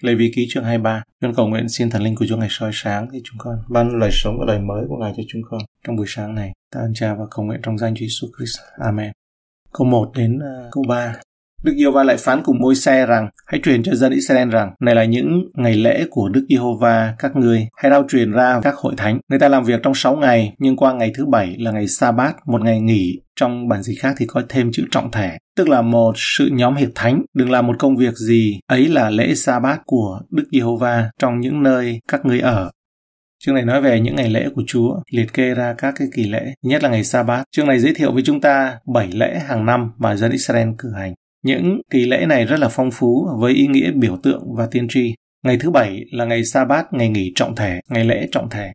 Lê Vi Ký chương 23 Con cầu nguyện xin thần linh của Chúa ngày soi sáng cho chúng con ban lời sống và lời mới của Ngài cho chúng con trong buổi sáng này. Ta ơn Cha và cầu nguyện trong danh Chúa Jesus Christ. Amen. Câu 1 đến uh, câu 3 Đức Giê-hô-va lại phán cùng môi xe rằng, hãy truyền cho dân Israel rằng, này là những ngày lễ của Đức Giê-hô-va các ngươi, hãy rao truyền ra các hội thánh. Người ta làm việc trong 6 ngày, nhưng qua ngày thứ bảy là ngày sa-bát, một ngày nghỉ. Trong bản dịch khác thì có thêm chữ trọng thể, tức là một sự nhóm hiệp thánh. Đừng làm một công việc gì, ấy là lễ sa-bát của Đức Giê-hô-va trong những nơi các ngươi ở. Chương này nói về những ngày lễ của Chúa, liệt kê ra các cái kỳ lễ, nhất là ngày Sa-bát. Chương này giới thiệu với chúng ta bảy lễ hàng năm mà dân Israel cử hành. Những kỳ lễ này rất là phong phú với ý nghĩa biểu tượng và tiên tri. Ngày thứ bảy là ngày sa bát, ngày nghỉ trọng thể, ngày lễ trọng thể.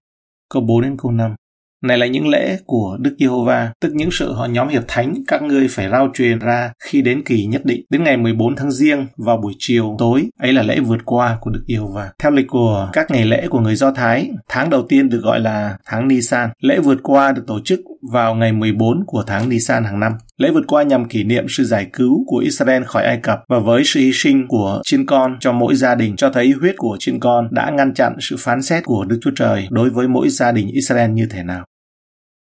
Câu 4 đến câu 5. Này là những lễ của Đức Giê-hô-va, tức những sự họ nhóm hiệp thánh các ngươi phải rao truyền ra khi đến kỳ nhất định. Đến ngày 14 tháng riêng vào buổi chiều tối, ấy là lễ vượt qua của Đức Giê-hô-va. Theo lịch của các ngày lễ của người Do Thái, tháng đầu tiên được gọi là tháng Nisan. Lễ vượt qua được tổ chức vào ngày 14 của tháng Nisan hàng năm. Lễ vượt qua nhằm kỷ niệm sự giải cứu của Israel khỏi Ai Cập và với sự hy sinh của chiên con cho mỗi gia đình cho thấy huyết của chiên con đã ngăn chặn sự phán xét của Đức Chúa Trời đối với mỗi gia đình Israel như thế nào.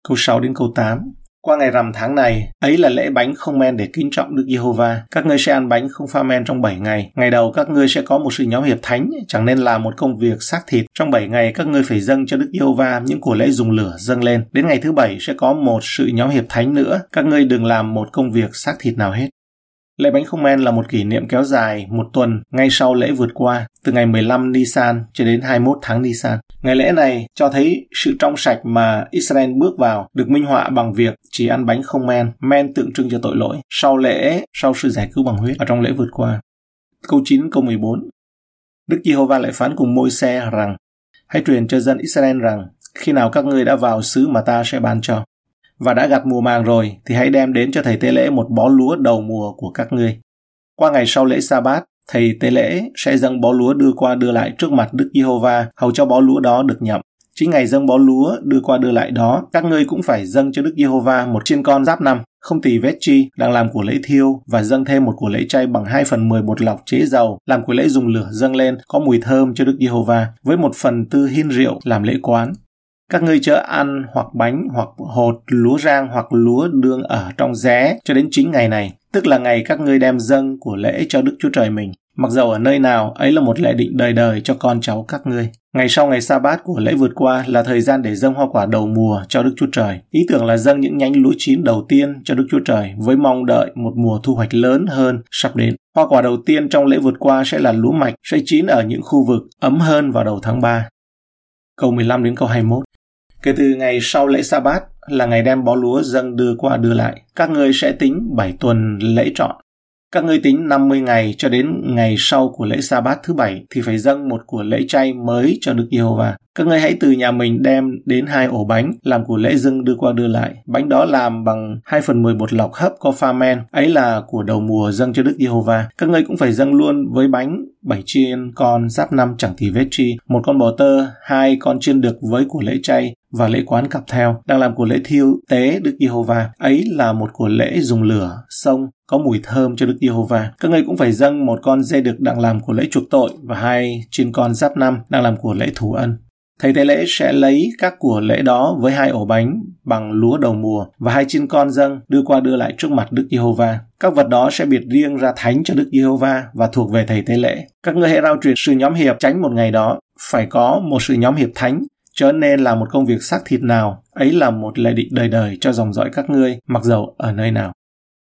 Câu 6 đến câu 8 qua ngày rằm tháng này, ấy là lễ bánh không men để kính trọng Đức Giê-hô-va. Các ngươi sẽ ăn bánh không pha men trong 7 ngày. Ngày đầu các ngươi sẽ có một sự nhóm hiệp thánh, chẳng nên làm một công việc xác thịt. Trong 7 ngày các ngươi phải dâng cho Đức Giê-hô-va những của lễ dùng lửa dâng lên. Đến ngày thứ bảy sẽ có một sự nhóm hiệp thánh nữa. Các ngươi đừng làm một công việc xác thịt nào hết. Lễ bánh không men là một kỷ niệm kéo dài một tuần ngay sau lễ vượt qua, từ ngày 15 Nisan cho đến 21 tháng Nisan. Ngày lễ này cho thấy sự trong sạch mà Israel bước vào được minh họa bằng việc chỉ ăn bánh không men, men tượng trưng cho tội lỗi. Sau lễ, sau sự giải cứu bằng huyết ở trong lễ vượt qua. Câu 9 câu 14 Đức Giê-hô-va lại phán cùng môi xe rằng Hãy truyền cho dân Israel rằng khi nào các ngươi đã vào xứ mà ta sẽ ban cho và đã gặt mùa màng rồi thì hãy đem đến cho thầy tế lễ một bó lúa đầu mùa của các ngươi. Qua ngày sau lễ sa bát, thầy tế lễ sẽ dâng bó lúa đưa qua đưa lại trước mặt Đức Giê-hô-va, hầu cho bó lúa đó được nhậm. Chính ngày dâng bó lúa đưa qua đưa lại đó, các ngươi cũng phải dâng cho Đức Giê-hô-va một chiên con giáp năm, không tỳ vết chi, đang làm của lễ thiêu và dâng thêm một của lễ chay bằng 2 phần 10 bột lọc chế dầu, làm của lễ dùng lửa dâng lên, có mùi thơm cho Đức Giê-hô-va, với một phần tư hin rượu làm lễ quán. Các ngươi chớ ăn hoặc bánh hoặc hột lúa rang hoặc lúa đương ở trong ré cho đến chính ngày này, tức là ngày các ngươi đem dâng của lễ cho Đức Chúa Trời mình. Mặc dầu ở nơi nào, ấy là một lệ định đời đời cho con cháu các ngươi. Ngày sau ngày sa bát của lễ vượt qua là thời gian để dâng hoa quả đầu mùa cho Đức Chúa Trời. Ý tưởng là dâng những nhánh lúa chín đầu tiên cho Đức Chúa Trời với mong đợi một mùa thu hoạch lớn hơn sắp đến. Hoa quả đầu tiên trong lễ vượt qua sẽ là lúa mạch, sẽ chín ở những khu vực ấm hơn vào đầu tháng 3. Câu 15 đến câu 21 Kể từ ngày sau lễ sa bát là ngày đem bó lúa dâng đưa qua đưa lại, các ngươi sẽ tính 7 tuần lễ trọn. Các ngươi tính 50 ngày cho đến ngày sau của lễ sa bát thứ bảy thì phải dâng một của lễ chay mới cho Đức Giê-hô-va. Các ngươi hãy từ nhà mình đem đến hai ổ bánh làm của lễ dâng đưa qua đưa lại. Bánh đó làm bằng 2 phần 10 bột lọc hấp có pha men, ấy là của đầu mùa dâng cho Đức Giê-hô-va. Các ngươi cũng phải dâng luôn với bánh bảy chiên con giáp năm chẳng thì vết chi, một con bò tơ, hai con chiên được với của lễ chay, và lễ quán cặp theo đang làm của lễ thiêu tế Đức Giê-hô-va. Ấy là một của lễ dùng lửa, sông, có mùi thơm cho Đức Giê-hô-va. Các ngươi cũng phải dâng một con dê được đang làm của lễ chuộc tội và hai chiên con giáp năm đang làm của lễ thủ ân. Thầy tế lễ sẽ lấy các của lễ đó với hai ổ bánh bằng lúa đầu mùa và hai chiên con dâng đưa qua đưa lại trước mặt Đức Giê-hô-va. Các vật đó sẽ biệt riêng ra thánh cho Đức Giê-hô-va và thuộc về thầy tế lễ. Các ngươi hãy rao truyền sự nhóm hiệp tránh một ngày đó phải có một sự nhóm hiệp thánh chớ nên là một công việc xác thịt nào, ấy là một lệ định đời đời cho dòng dõi các ngươi, mặc dầu ở nơi nào.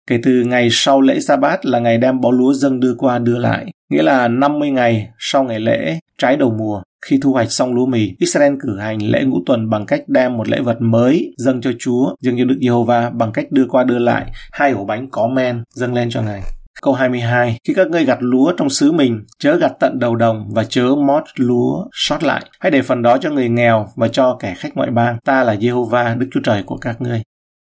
Kể từ ngày sau lễ sa bát là ngày đem bó lúa dâng đưa qua đưa lại, nghĩa là 50 ngày sau ngày lễ trái đầu mùa. Khi thu hoạch xong lúa mì, Israel cử hành lễ ngũ tuần bằng cách đem một lễ vật mới dâng cho Chúa, dâng cho Đức Giê-hô-va bằng cách đưa qua đưa lại hai ổ bánh có men dâng lên cho Ngài. Câu 22. Khi các ngươi gặt lúa trong xứ mình, chớ gặt tận đầu đồng và chớ mót lúa sót lại. Hãy để phần đó cho người nghèo và cho kẻ khách ngoại bang. Ta là Jehovah, Đức Chúa Trời của các ngươi.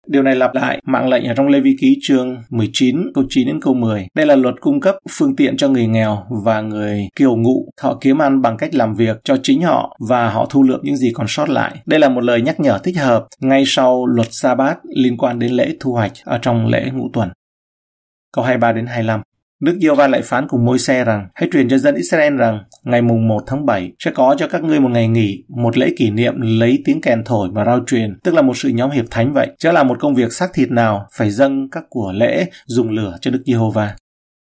Điều này lặp lại, mạng lệnh ở trong Lê Vi Ký chương 19 câu 9 đến câu 10. Đây là luật cung cấp phương tiện cho người nghèo và người kiều ngụ. Họ kiếm ăn bằng cách làm việc cho chính họ và họ thu lượm những gì còn sót lại. Đây là một lời nhắc nhở thích hợp ngay sau luật sa bát liên quan đến lễ thu hoạch ở trong lễ ngũ tuần. Câu 23 đến 25. Đức giê va lại phán cùng môi xe rằng, hãy truyền cho dân Israel rằng, ngày mùng 1 tháng 7 sẽ có cho các ngươi một ngày nghỉ, một lễ kỷ niệm lấy tiếng kèn thổi và rao truyền, tức là một sự nhóm hiệp thánh vậy. Chứ là một công việc xác thịt nào phải dâng các của lễ dùng lửa cho Đức Giê-hô-va.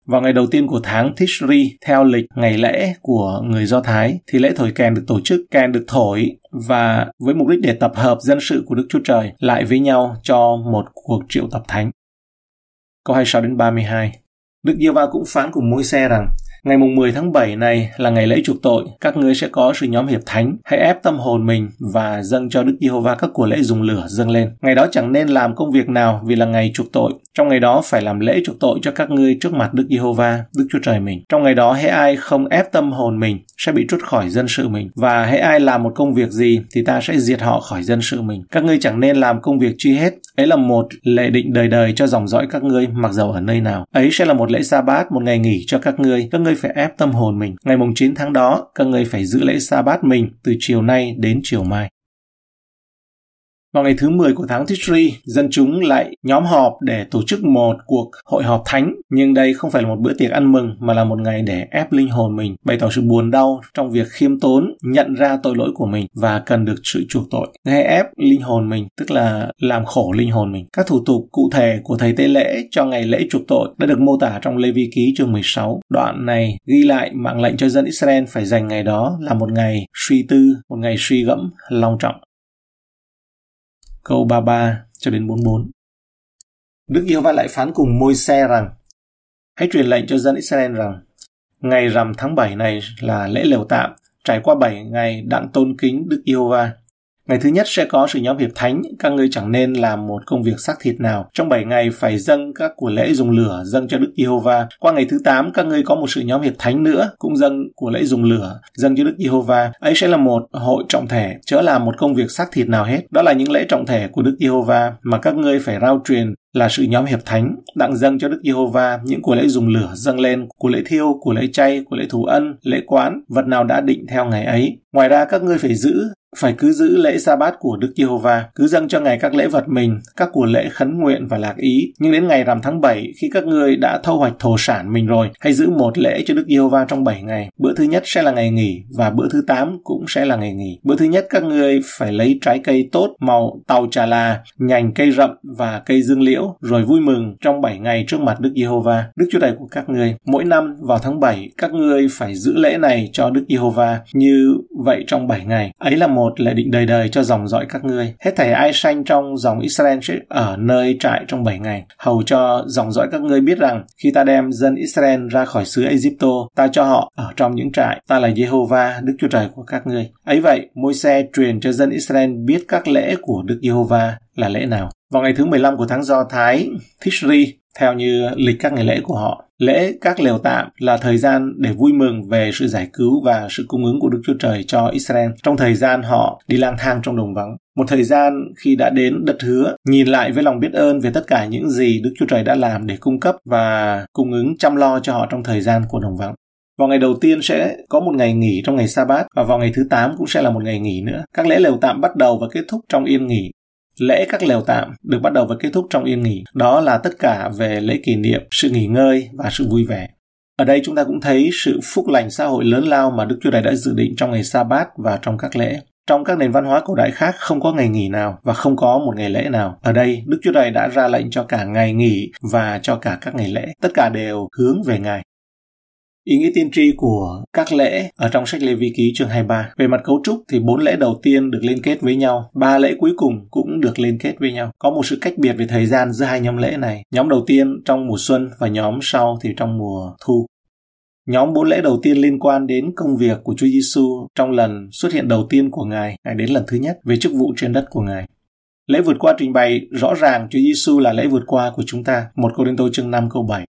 Vào ngày đầu tiên của tháng Tishri, theo lịch ngày lễ của người Do Thái, thì lễ thổi kèn được tổ chức, kèn được thổi và với mục đích để tập hợp dân sự của Đức Chúa Trời lại với nhau cho một cuộc triệu tập thánh. Câu 26 đến 32 Đức Giê Va cũng phán cùng môi xe rằng Ngày mùng 10 tháng 7 này là ngày lễ chuộc tội, các ngươi sẽ có sự nhóm hiệp thánh, hãy ép tâm hồn mình và dâng cho Đức Giê-hô-va các của lễ dùng lửa dâng lên. Ngày đó chẳng nên làm công việc nào vì là ngày chuộc tội. Trong ngày đó phải làm lễ chuộc tội cho các ngươi trước mặt Đức Giê-hô-va, Đức Chúa Trời mình. Trong ngày đó hễ ai không ép tâm hồn mình sẽ bị trút khỏi dân sự mình và hễ ai làm một công việc gì thì ta sẽ diệt họ khỏi dân sự mình. Các ngươi chẳng nên làm công việc chi hết. Ấy là một lệ định đời đời cho dòng dõi các ngươi mặc dầu ở nơi nào. Ấy sẽ là một lễ sa bát, một ngày nghỉ cho các ngươi. Các ngươi phải ép tâm hồn mình. Ngày mùng 9 tháng đó, các ngươi phải giữ lễ sa bát mình từ chiều nay đến chiều mai. Vào ngày thứ 10 của tháng Tishri, dân chúng lại nhóm họp để tổ chức một cuộc hội họp thánh. Nhưng đây không phải là một bữa tiệc ăn mừng mà là một ngày để ép linh hồn mình, bày tỏ sự buồn đau trong việc khiêm tốn, nhận ra tội lỗi của mình và cần được sự chuộc tội. Nghe ép linh hồn mình, tức là làm khổ linh hồn mình. Các thủ tục cụ thể của thầy tế lễ cho ngày lễ chuộc tội đã được mô tả trong Lê Vi Ký chương 16. Đoạn này ghi lại mạng lệnh cho dân Israel phải dành ngày đó là một ngày suy tư, một ngày suy gẫm, long trọng câu 33 cho đến 44. Đức yêu va lại phán cùng môi xe rằng Hãy truyền lệnh cho dân Israel rằng Ngày rằm tháng 7 này là lễ lều tạm, trải qua 7 ngày đặng tôn kính Đức yêu va Ngày thứ nhất sẽ có sự nhóm hiệp thánh, các ngươi chẳng nên làm một công việc xác thịt nào. Trong 7 ngày phải dâng các của lễ dùng lửa, dâng cho Đức Giê-hô-va. Qua ngày thứ 8 các ngươi có một sự nhóm hiệp thánh nữa, cũng dâng của lễ dùng lửa, dâng cho Đức Giê-hô-va. Ấy sẽ là một hội trọng thể, chớ là một công việc xác thịt nào hết. Đó là những lễ trọng thể của Đức Giê-hô-va mà các ngươi phải rao truyền là sự nhóm hiệp thánh, đặng dâng cho Đức Giê-hô-va những của lễ dùng lửa dâng lên, của lễ thiêu, của lễ chay, của lễ thù ân, lễ quán, vật nào đã định theo ngày ấy. Ngoài ra các ngươi phải giữ phải cứ giữ lễ sa bát của Đức Giê-hô-va, cứ dâng cho Ngài các lễ vật mình, các của lễ khấn nguyện và lạc ý. Nhưng đến ngày rằm tháng 7, khi các ngươi đã thu hoạch thổ sản mình rồi, hãy giữ một lễ cho Đức Giê-hô-va trong 7 ngày. Bữa thứ nhất sẽ là ngày nghỉ và bữa thứ 8 cũng sẽ là ngày nghỉ. Bữa thứ nhất các ngươi phải lấy trái cây tốt màu tàu trà là, nhành cây rậm và cây dương liễu, rồi vui mừng trong bảy ngày trước mặt Đức Giê-hô-va, Đức Chúa Trời của các ngươi. Mỗi năm vào tháng 7, các ngươi phải giữ lễ này cho Đức Giê-hô-va như vậy trong bảy ngày. Ấy là một lệ định đời đời cho dòng dõi các ngươi. Hết thảy ai sanh trong dòng Israel sẽ ở nơi trại trong bảy ngày, hầu cho dòng dõi các ngươi biết rằng khi ta đem dân Israel ra khỏi xứ Egypto, ta cho họ ở trong những trại. Ta là Giê-hô-va, Đức Chúa Trời của các ngươi. Ấy vậy, môi xe truyền cho dân Israel biết các lễ của Đức Giê-hô-va là lễ nào. Vào ngày thứ 15 của tháng Do Thái, Tishri, theo như lịch các ngày lễ của họ. Lễ các lều tạm là thời gian để vui mừng về sự giải cứu và sự cung ứng của Đức Chúa Trời cho Israel trong thời gian họ đi lang thang trong đồng vắng. Một thời gian khi đã đến đất hứa, nhìn lại với lòng biết ơn về tất cả những gì Đức Chúa Trời đã làm để cung cấp và cung ứng chăm lo cho họ trong thời gian của đồng vắng. Vào ngày đầu tiên sẽ có một ngày nghỉ trong ngày sa bát và vào ngày thứ 8 cũng sẽ là một ngày nghỉ nữa. Các lễ lều tạm bắt đầu và kết thúc trong yên nghỉ. Lễ các lều tạm được bắt đầu và kết thúc trong yên nghỉ. Đó là tất cả về lễ kỷ niệm, sự nghỉ ngơi và sự vui vẻ. Ở đây chúng ta cũng thấy sự phúc lành xã hội lớn lao mà Đức Chúa Trời đã dự định trong ngày sa bát và trong các lễ. Trong các nền văn hóa cổ đại khác không có ngày nghỉ nào và không có một ngày lễ nào. Ở đây, Đức Chúa Trời đã ra lệnh cho cả ngày nghỉ và cho cả các ngày lễ. Tất cả đều hướng về Ngài. Ý nghĩa tiên tri của các lễ ở trong sách Lê Vi Ký chương 23. Về mặt cấu trúc thì bốn lễ đầu tiên được liên kết với nhau, ba lễ cuối cùng cũng được liên kết với nhau. Có một sự cách biệt về thời gian giữa hai nhóm lễ này. Nhóm đầu tiên trong mùa xuân và nhóm sau thì trong mùa thu. Nhóm bốn lễ đầu tiên liên quan đến công việc của Chúa Giêsu trong lần xuất hiện đầu tiên của Ngài, Ngài đến lần thứ nhất về chức vụ trên đất của Ngài. Lễ vượt qua trình bày rõ ràng Chúa Giêsu là lễ vượt qua của chúng ta. Một Cô Đinh Tô chương 5 câu 7.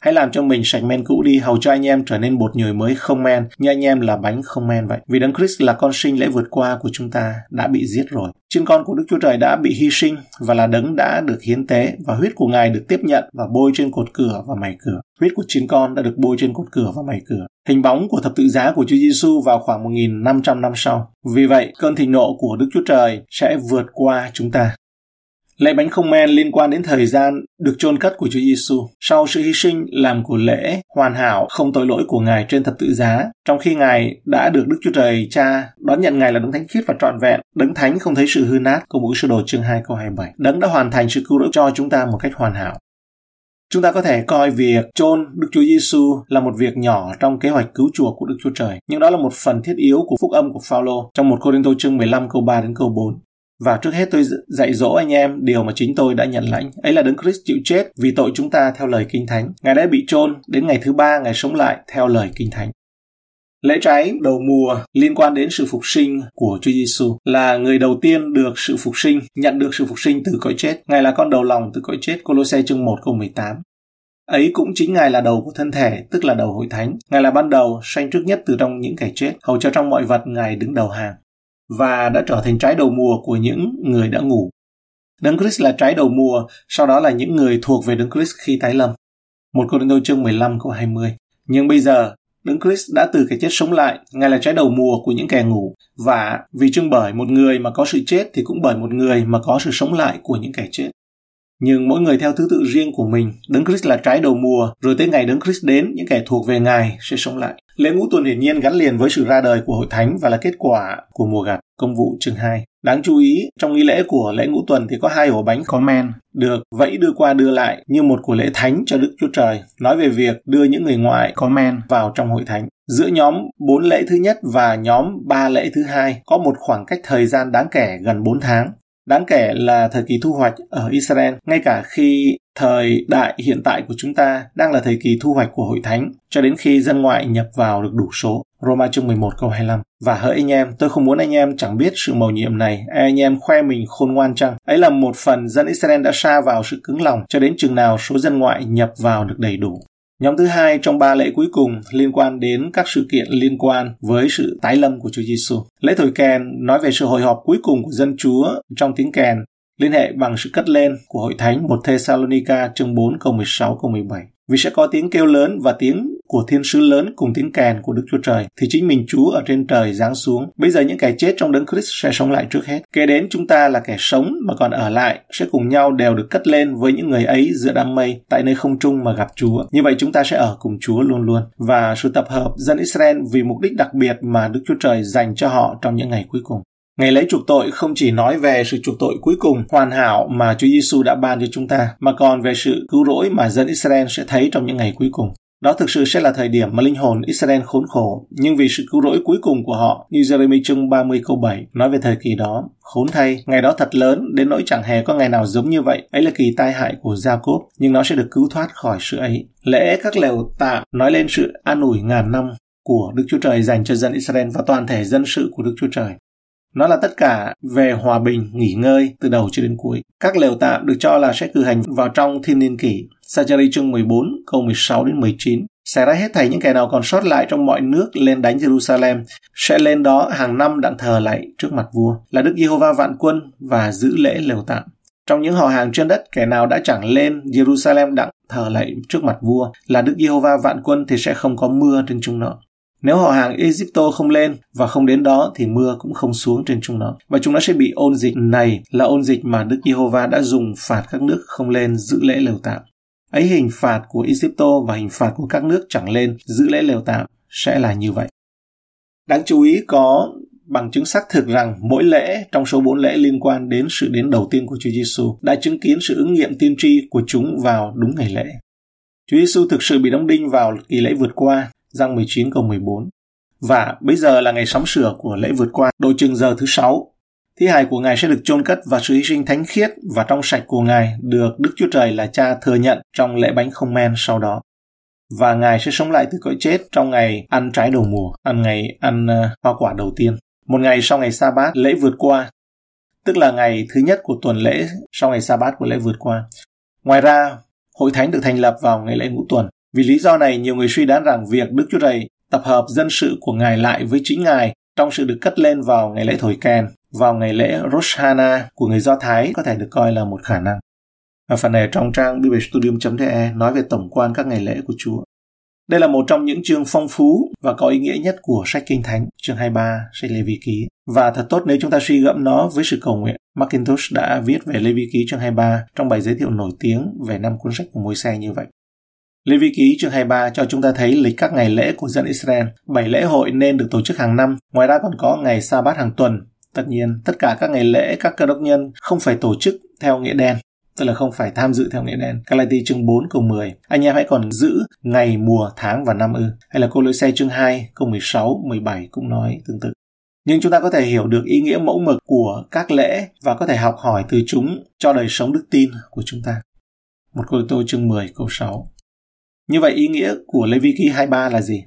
Hãy làm cho mình sạch men cũ đi, hầu cho anh em trở nên bột nhồi mới không men, như anh em là bánh không men vậy. Vì Đấng Christ là con sinh lễ vượt qua của chúng ta đã bị giết rồi. Trên con của Đức Chúa Trời đã bị hy sinh và là đấng đã được hiến tế và huyết của Ngài được tiếp nhận và bôi trên cột cửa và mày cửa. Huyết của chín con đã được bôi trên cột cửa và mày cửa. Hình bóng của thập tự giá của Chúa Giêsu vào khoảng 1.500 năm sau. Vì vậy, cơn thịnh nộ của Đức Chúa Trời sẽ vượt qua chúng ta. Lễ bánh không men liên quan đến thời gian được chôn cất của Chúa Giêsu sau sự hy sinh làm của lễ hoàn hảo không tội lỗi của Ngài trên thập tự giá, trong khi Ngài đã được Đức Chúa Trời Cha đón nhận Ngài là đấng thánh khiết và trọn vẹn, đấng thánh không thấy sự hư nát, của ngũ sơ đồ chương 2 câu 27. Đấng đã hoàn thành sự cứu rỗi cho chúng ta một cách hoàn hảo. Chúng ta có thể coi việc chôn Đức Chúa Giêsu là một việc nhỏ trong kế hoạch cứu chuộc của Đức Chúa Trời, nhưng đó là một phần thiết yếu của phúc âm của Phaolô trong một Cô Rinh Tô chương 15 câu 3 đến câu 4. Và trước hết tôi dạy dỗ anh em điều mà chính tôi đã nhận lãnh. Ấy là Đấng Christ chịu chết vì tội chúng ta theo lời Kinh Thánh. Ngài đã bị chôn đến ngày thứ ba Ngài sống lại theo lời Kinh Thánh. Lễ trái đầu mùa liên quan đến sự phục sinh của Chúa Giêsu là người đầu tiên được sự phục sinh, nhận được sự phục sinh từ cõi chết. Ngài là con đầu lòng từ cõi chết, Colosse chương 1 câu 18. Ấy cũng chính Ngài là đầu của thân thể, tức là đầu hội thánh. Ngài là ban đầu, sanh trước nhất từ trong những kẻ chết, hầu cho trong mọi vật Ngài đứng đầu hàng và đã trở thành trái đầu mùa của những người đã ngủ. Đấng Christ là trái đầu mùa, sau đó là những người thuộc về Đấng Christ khi tái lâm. Một Cô Đô chương 15 câu 20. Nhưng bây giờ, Đấng Christ đã từ cái chết sống lại, Ngài là trái đầu mùa của những kẻ ngủ, và vì trưng bởi một người mà có sự chết thì cũng bởi một người mà có sự sống lại của những kẻ chết. Nhưng mỗi người theo thứ tự riêng của mình, Đấng Christ là trái đầu mùa, rồi tới ngày Đấng Christ đến, những kẻ thuộc về Ngài sẽ sống lại. Lễ ngũ tuần hiển nhiên gắn liền với sự ra đời của hội thánh và là kết quả của mùa gặt, công vụ chương 2. Đáng chú ý, trong nghi lễ của lễ ngũ tuần thì có hai ổ bánh có men, được vẫy đưa qua đưa lại như một của lễ thánh cho Đức Chúa Trời, nói về việc đưa những người ngoại có men vào trong hội thánh. Giữa nhóm 4 lễ thứ nhất và nhóm 3 lễ thứ hai có một khoảng cách thời gian đáng kể gần 4 tháng. Đáng kể là thời kỳ thu hoạch ở Israel, ngay cả khi thời đại hiện tại của chúng ta đang là thời kỳ thu hoạch của hội thánh, cho đến khi dân ngoại nhập vào được đủ số. Roma chương 11 câu 25 Và hỡi anh em, tôi không muốn anh em chẳng biết sự mầu nhiệm này, anh em khoe mình khôn ngoan chăng? Ấy là một phần dân Israel đã xa vào sự cứng lòng, cho đến chừng nào số dân ngoại nhập vào được đầy đủ. Nhóm thứ hai trong ba lễ cuối cùng liên quan đến các sự kiện liên quan với sự tái lâm của Chúa Giêsu. Lễ thổi kèn nói về sự hồi họp cuối cùng của dân Chúa trong tiếng kèn, liên hệ bằng sự cất lên của hội thánh một Thessalonica chương 4 câu 16 câu 17. Vì sẽ có tiếng kêu lớn và tiếng của thiên sứ lớn cùng tiếng kèn của Đức Chúa Trời, thì chính mình Chúa ở trên trời giáng xuống. Bây giờ những kẻ chết trong đấng Christ sẽ sống lại trước hết. Kế đến chúng ta là kẻ sống mà còn ở lại sẽ cùng nhau đều được cất lên với những người ấy giữa đám mây tại nơi không trung mà gặp Chúa. Như vậy chúng ta sẽ ở cùng Chúa luôn luôn. Và sự tập hợp dân Israel vì mục đích đặc biệt mà Đức Chúa Trời dành cho họ trong những ngày cuối cùng. Ngày lễ chuộc tội không chỉ nói về sự chuộc tội cuối cùng hoàn hảo mà Chúa Giêsu đã ban cho chúng ta, mà còn về sự cứu rỗi mà dân Israel sẽ thấy trong những ngày cuối cùng. Đó thực sự sẽ là thời điểm mà linh hồn Israel khốn khổ, nhưng vì sự cứu rỗi cuối cùng của họ, như Jeremy chương 30 câu 7 nói về thời kỳ đó, khốn thay, ngày đó thật lớn, đến nỗi chẳng hề có ngày nào giống như vậy. Ấy là kỳ tai hại của Jacob, nhưng nó sẽ được cứu thoát khỏi sự ấy. Lễ các lều tạm nói lên sự an ủi ngàn năm của Đức Chúa Trời dành cho dân Israel và toàn thể dân sự của Đức Chúa Trời. Nó là tất cả về hòa bình, nghỉ ngơi từ đầu cho đến cuối. Các lều tạm được cho là sẽ cử hành vào trong thiên niên kỷ. Sachari chương 14 câu 16 đến 19 sẽ ra hết thảy những kẻ nào còn sót lại trong mọi nước lên đánh Jerusalem sẽ lên đó hàng năm đặng thờ lại trước mặt vua là Đức Giê-hô-va vạn quân và giữ lễ lều tạm. Trong những họ hàng trên đất, kẻ nào đã chẳng lên Jerusalem đặng thờ lại trước mặt vua là Đức Giê-hô-va vạn quân thì sẽ không có mưa trên chúng nó. Nếu họ hàng Egypto không lên và không đến đó thì mưa cũng không xuống trên chúng nó. Và chúng nó sẽ bị ôn dịch này là ôn dịch mà Đức Giê-hô-va đã dùng phạt các nước không lên giữ lễ lều tạm. Ấy hình phạt của Egypto và hình phạt của các nước chẳng lên giữ lễ lều tạm sẽ là như vậy. Đáng chú ý có bằng chứng xác thực rằng mỗi lễ trong số bốn lễ liên quan đến sự đến đầu tiên của Chúa Giêsu đã chứng kiến sự ứng nghiệm tiên tri của chúng vào đúng ngày lễ. Chúa Giêsu thực sự bị đóng đinh vào kỳ lễ vượt qua răng 19 câu 14. Và bây giờ là ngày sắm sửa của lễ vượt qua, độ chừng giờ thứ sáu. Thi hài của Ngài sẽ được chôn cất và sự hy sinh thánh khiết và trong sạch của Ngài được Đức Chúa Trời là Cha thừa nhận trong lễ bánh không men sau đó. Và Ngài sẽ sống lại từ cõi chết trong ngày ăn trái đầu mùa, ăn ngày ăn uh, hoa quả đầu tiên. Một ngày sau ngày sa bát lễ vượt qua, tức là ngày thứ nhất của tuần lễ sau ngày sa bát của lễ vượt qua. Ngoài ra, hội thánh được thành lập vào ngày lễ ngũ tuần vì lý do này, nhiều người suy đoán rằng việc Đức Chúa Trời tập hợp dân sự của Ngài lại với chính Ngài trong sự được cất lên vào ngày lễ thổi kèn, vào ngày lễ Rosh Hashanah của người Do Thái có thể được coi là một khả năng. Và phần này trong trang biblestudium.de nói về tổng quan các ngày lễ của Chúa. Đây là một trong những chương phong phú và có ý nghĩa nhất của sách Kinh Thánh, chương 23, sách Lê Vi Ký. Và thật tốt nếu chúng ta suy gẫm nó với sự cầu nguyện. Macintosh đã viết về Lê Vi Ký chương 23 trong bài giới thiệu nổi tiếng về năm cuốn sách của môi xe như vậy. Lê Vi Ký chương 23 cho chúng ta thấy lịch các ngày lễ của dân Israel. Bảy lễ hội nên được tổ chức hàng năm, ngoài ra còn có ngày sa bát hàng tuần. Tất nhiên, tất cả các ngày lễ các cơ đốc nhân không phải tổ chức theo nghĩa đen, tức là không phải tham dự theo nghĩa đen. Galati chương 4 câu 10. Anh em hãy còn giữ ngày, mùa, tháng và năm ư. Hay là cô lỗi xe chương 2 câu 16, 17 cũng nói tương tự. Nhưng chúng ta có thể hiểu được ý nghĩa mẫu mực của các lễ và có thể học hỏi từ chúng cho đời sống đức tin của chúng ta. Một câu tô chương 10 câu 6. Như vậy ý nghĩa của Lê Vi Ký 23 là gì?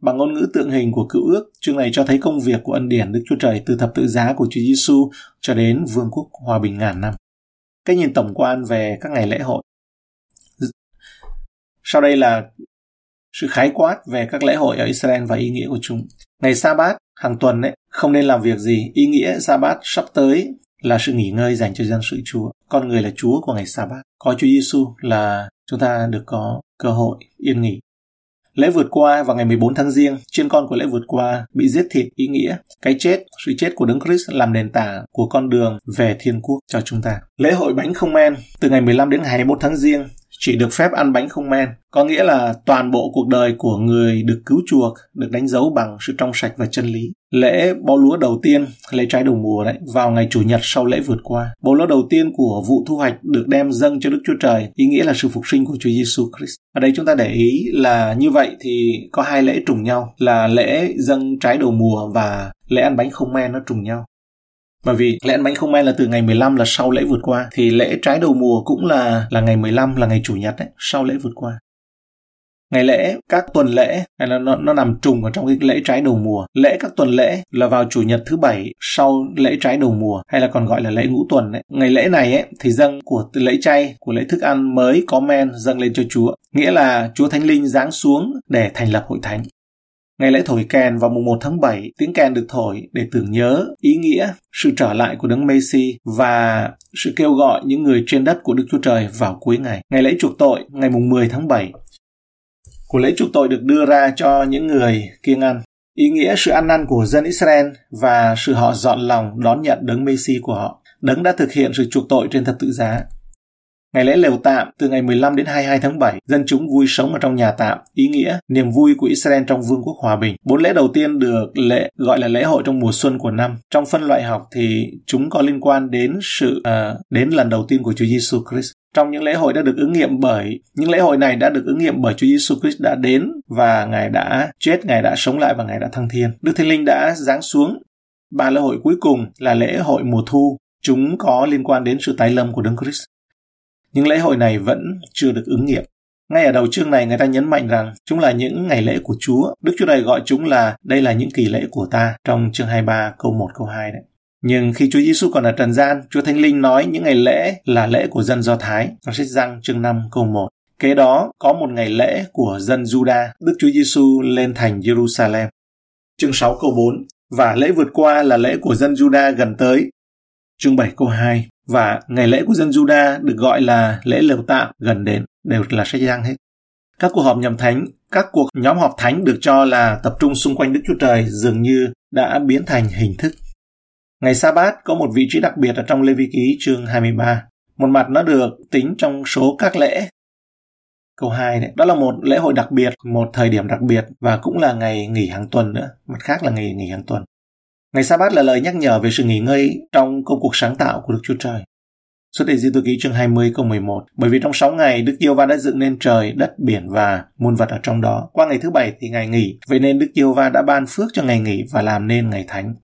Bằng ngôn ngữ tượng hình của cựu ước, chương này cho thấy công việc của ân điển Đức Chúa Trời từ thập tự giá của Chúa Giêsu cho đến vương quốc hòa bình ngàn năm. cái nhìn tổng quan về các ngày lễ hội. Sau đây là sự khái quát về các lễ hội ở Israel và ý nghĩa của chúng. Ngày sa bát hàng tuần ấy, không nên làm việc gì. Ý nghĩa sa bát sắp tới là sự nghỉ ngơi dành cho dân sự Chúa. Con người là Chúa của ngày sa bát. Có Chúa Giêsu là chúng ta được có cơ hội yên nghỉ. Lễ vượt qua vào ngày 14 tháng riêng, Trên con của lễ vượt qua bị giết thịt ý nghĩa, cái chết, sự chết của Đấng Christ làm nền tảng của con đường về thiên quốc cho chúng ta. Lễ hội bánh không men từ ngày 15 đến ngày 21 tháng riêng chỉ được phép ăn bánh không men, có nghĩa là toàn bộ cuộc đời của người được cứu chuộc, được đánh dấu bằng sự trong sạch và chân lý. Lễ bó lúa đầu tiên, lễ trái đầu mùa đấy, vào ngày chủ nhật sau lễ vượt qua. Bó lúa đầu tiên của vụ thu hoạch được đem dâng cho Đức Chúa Trời, ý nghĩa là sự phục sinh của Chúa Giêsu Christ. Ở đây chúng ta để ý là như vậy thì có hai lễ trùng nhau, là lễ dâng trái đầu mùa và lễ ăn bánh không men nó trùng nhau. Bởi vì lễ ăn bánh không men là từ ngày 15 là sau lễ vượt qua thì lễ trái đầu mùa cũng là là ngày 15 là ngày chủ nhật đấy, sau lễ vượt qua. Ngày lễ, các tuần lễ hay là nó, nó nằm trùng ở trong cái lễ trái đầu mùa. Lễ các tuần lễ là vào chủ nhật thứ bảy sau lễ trái đầu mùa hay là còn gọi là lễ ngũ tuần đấy. Ngày lễ này ấy, thì dâng của lễ chay, của lễ thức ăn mới có men dâng lên cho Chúa. Nghĩa là Chúa Thánh Linh giáng xuống để thành lập hội thánh. Ngày lễ thổi kèn vào mùng 1 tháng 7, tiếng kèn được thổi để tưởng nhớ ý nghĩa sự trở lại của Đấng Messi và sự kêu gọi những người trên đất của Đức Chúa Trời vào cuối ngày. Ngày lễ chuộc tội ngày mùng 10 tháng 7. Của lễ chuộc tội được đưa ra cho những người kiêng ăn. Ý nghĩa sự ăn năn của dân Israel và sự họ dọn lòng đón nhận Đấng Messi của họ. Đấng đã thực hiện sự chuộc tội trên thập tự giá. Ngày lễ lều tạm từ ngày 15 đến 22 tháng 7, dân chúng vui sống ở trong nhà tạm, ý nghĩa niềm vui của Israel trong vương quốc hòa bình. Bốn lễ đầu tiên được lễ gọi là lễ hội trong mùa xuân của năm. Trong phân loại học thì chúng có liên quan đến sự uh, đến lần đầu tiên của Chúa Giêsu Christ. Trong những lễ hội đã được ứng nghiệm bởi những lễ hội này đã được ứng nghiệm bởi Chúa Giêsu Christ đã đến và Ngài đã chết, Ngài đã sống lại và Ngài đã thăng thiên. Đức Thánh Linh đã giáng xuống. Ba lễ hội cuối cùng là lễ hội mùa thu. Chúng có liên quan đến sự tái lâm của Đấng Christ nhưng lễ hội này vẫn chưa được ứng nghiệm. Ngay ở đầu chương này người ta nhấn mạnh rằng chúng là những ngày lễ của Chúa. Đức Chúa Trời gọi chúng là đây là những kỳ lễ của ta trong chương 23 câu 1 câu 2 đấy. Nhưng khi Chúa Giêsu còn ở trần gian, Chúa Thánh Linh nói những ngày lễ là lễ của dân Do Thái. Nó sách răng chương 5 câu 1. Kế đó có một ngày lễ của dân Juda, Đức Chúa Giêsu lên thành Jerusalem. Chương 6 câu 4. Và lễ vượt qua là lễ của dân Juda gần tới. Chương 7 câu 2 và ngày lễ của dân Juda được gọi là lễ lều tạm gần đến đều là sách giang hết. Các cuộc họp nhằm thánh, các cuộc nhóm họp thánh được cho là tập trung xung quanh Đức Chúa Trời dường như đã biến thành hình thức. Ngày sa bát có một vị trí đặc biệt ở trong Lê Vi Ký chương 23. Một mặt nó được tính trong số các lễ. Câu 2 đấy, đó là một lễ hội đặc biệt, một thời điểm đặc biệt và cũng là ngày nghỉ hàng tuần nữa, mặt khác là ngày nghỉ hàng tuần. Ngày sa bát là lời nhắc nhở về sự nghỉ ngơi trong công cuộc sáng tạo của Đức Chúa Trời. Xuất Đề Di Tô Ký chương 20 câu 11 Bởi vì trong 6 ngày Đức Yêu va đã dựng nên trời, đất, biển và muôn vật ở trong đó. Qua ngày thứ bảy thì ngày nghỉ, vậy nên Đức Yêu va đã ban phước cho ngày nghỉ và làm nên ngày thánh.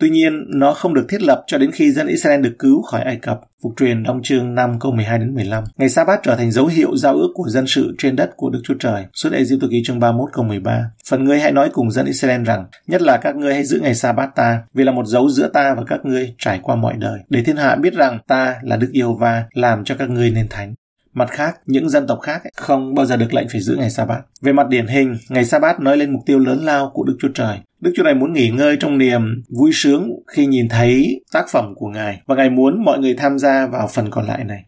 Tuy nhiên, nó không được thiết lập cho đến khi dân Israel được cứu khỏi Ai Cập. Phục truyền trong chương 5 câu 12 đến 15. Ngày sa bát trở thành dấu hiệu giao ước của dân sự trên đất của Đức Chúa Trời. Xuất Ai Cập ký chương 31 câu 13. Phần ngươi hãy nói cùng dân Israel rằng, nhất là các ngươi hãy giữ ngày sa bát ta, vì là một dấu giữa ta và các ngươi trải qua mọi đời, để thiên hạ biết rằng ta là Đức Yêu Va làm cho các ngươi nên thánh. Mặt khác, những dân tộc khác không bao giờ được lệnh phải giữ ngày sa bát. Về mặt điển hình, ngày sa bát nói lên mục tiêu lớn lao của Đức Chúa Trời. Đức Chúa này muốn nghỉ ngơi trong niềm vui sướng khi nhìn thấy tác phẩm của Ngài và Ngài muốn mọi người tham gia vào phần còn lại này.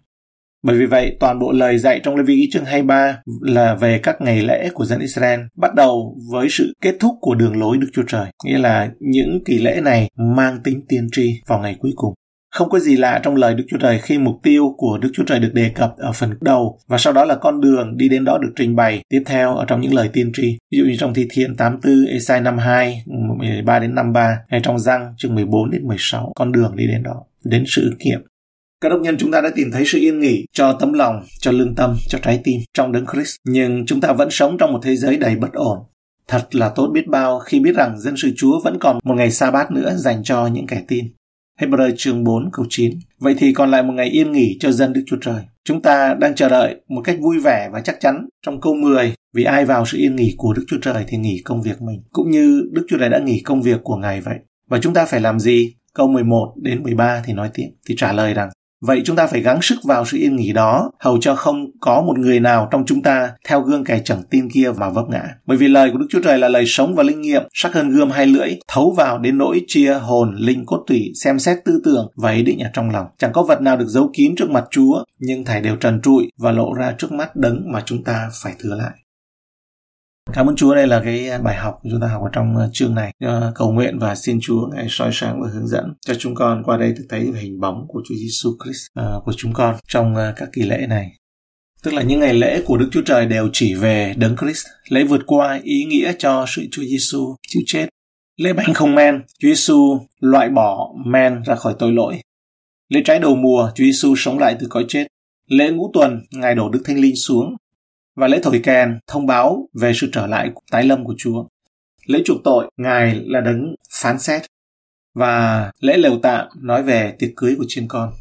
Bởi vì vậy, toàn bộ lời dạy trong Lê Vi ký chương 23 là về các ngày lễ của dân Israel, bắt đầu với sự kết thúc của đường lối Đức Chúa Trời. Nghĩa là những kỳ lễ này mang tính tiên tri vào ngày cuối cùng. Không có gì lạ trong lời Đức Chúa Trời khi mục tiêu của Đức Chúa Trời được đề cập ở phần đầu và sau đó là con đường đi đến đó được trình bày tiếp theo ở trong những lời tiên tri. Ví dụ như trong Thi Thiên 84, Esai 52, 13 đến 53 hay trong Răng chương 14 đến 16, con đường đi đến đó, đến sự kiệm. Các đốc nhân chúng ta đã tìm thấy sự yên nghỉ cho tấm lòng, cho lương tâm, cho trái tim trong đấng Christ. Nhưng chúng ta vẫn sống trong một thế giới đầy bất ổn. Thật là tốt biết bao khi biết rằng dân sự Chúa vẫn còn một ngày sa bát nữa dành cho những kẻ tin. Hebrew chương 4 câu 9. Vậy thì còn lại một ngày yên nghỉ cho dân Đức Chúa Trời. Chúng ta đang chờ đợi một cách vui vẻ và chắc chắn trong câu 10 vì ai vào sự yên nghỉ của Đức Chúa Trời thì nghỉ công việc mình, cũng như Đức Chúa Trời đã nghỉ công việc của Ngài vậy. Và chúng ta phải làm gì? Câu 11 đến 13 thì nói tiếp, thì trả lời rằng Vậy chúng ta phải gắng sức vào sự yên nghỉ đó, hầu cho không có một người nào trong chúng ta theo gương kẻ chẳng tin kia mà vấp ngã. Bởi vì lời của Đức Chúa Trời là lời sống và linh nghiệm, sắc hơn gươm hai lưỡi, thấu vào đến nỗi chia hồn, linh cốt tủy, xem xét tư tưởng và ý định ở trong lòng. Chẳng có vật nào được giấu kín trước mặt Chúa, nhưng thảy đều trần trụi và lộ ra trước mắt đấng mà chúng ta phải thừa lại. Cảm ơn Chúa đây là cái bài học chúng ta học ở trong ờ, chương này. Ờ, cầu nguyện và xin Chúa ngài soi sáng và hướng dẫn cho chúng con qua đây được thấy hình bóng của Chúa Giêsu Christ ờ, của chúng con trong các kỳ lễ này. Tức là những ngày lễ của Đức Chúa Trời đều chỉ về Đấng Christ, lễ vượt qua ý nghĩa cho sự Chúa Giêsu chịu chết. Lễ bánh không men, Chúa Giêsu loại bỏ men ra khỏi tội lỗi. Lễ trái đầu mùa, Chúa Giêsu sống lại từ cõi chết. Lễ ngũ tuần, Ngài đổ Đức Thánh Linh xuống và lễ thổi kèn thông báo về sự trở lại tái lâm của Chúa. Lễ chuộc tội, Ngài là đấng phán xét. Và lễ lều tạm nói về tiệc cưới của chiên con.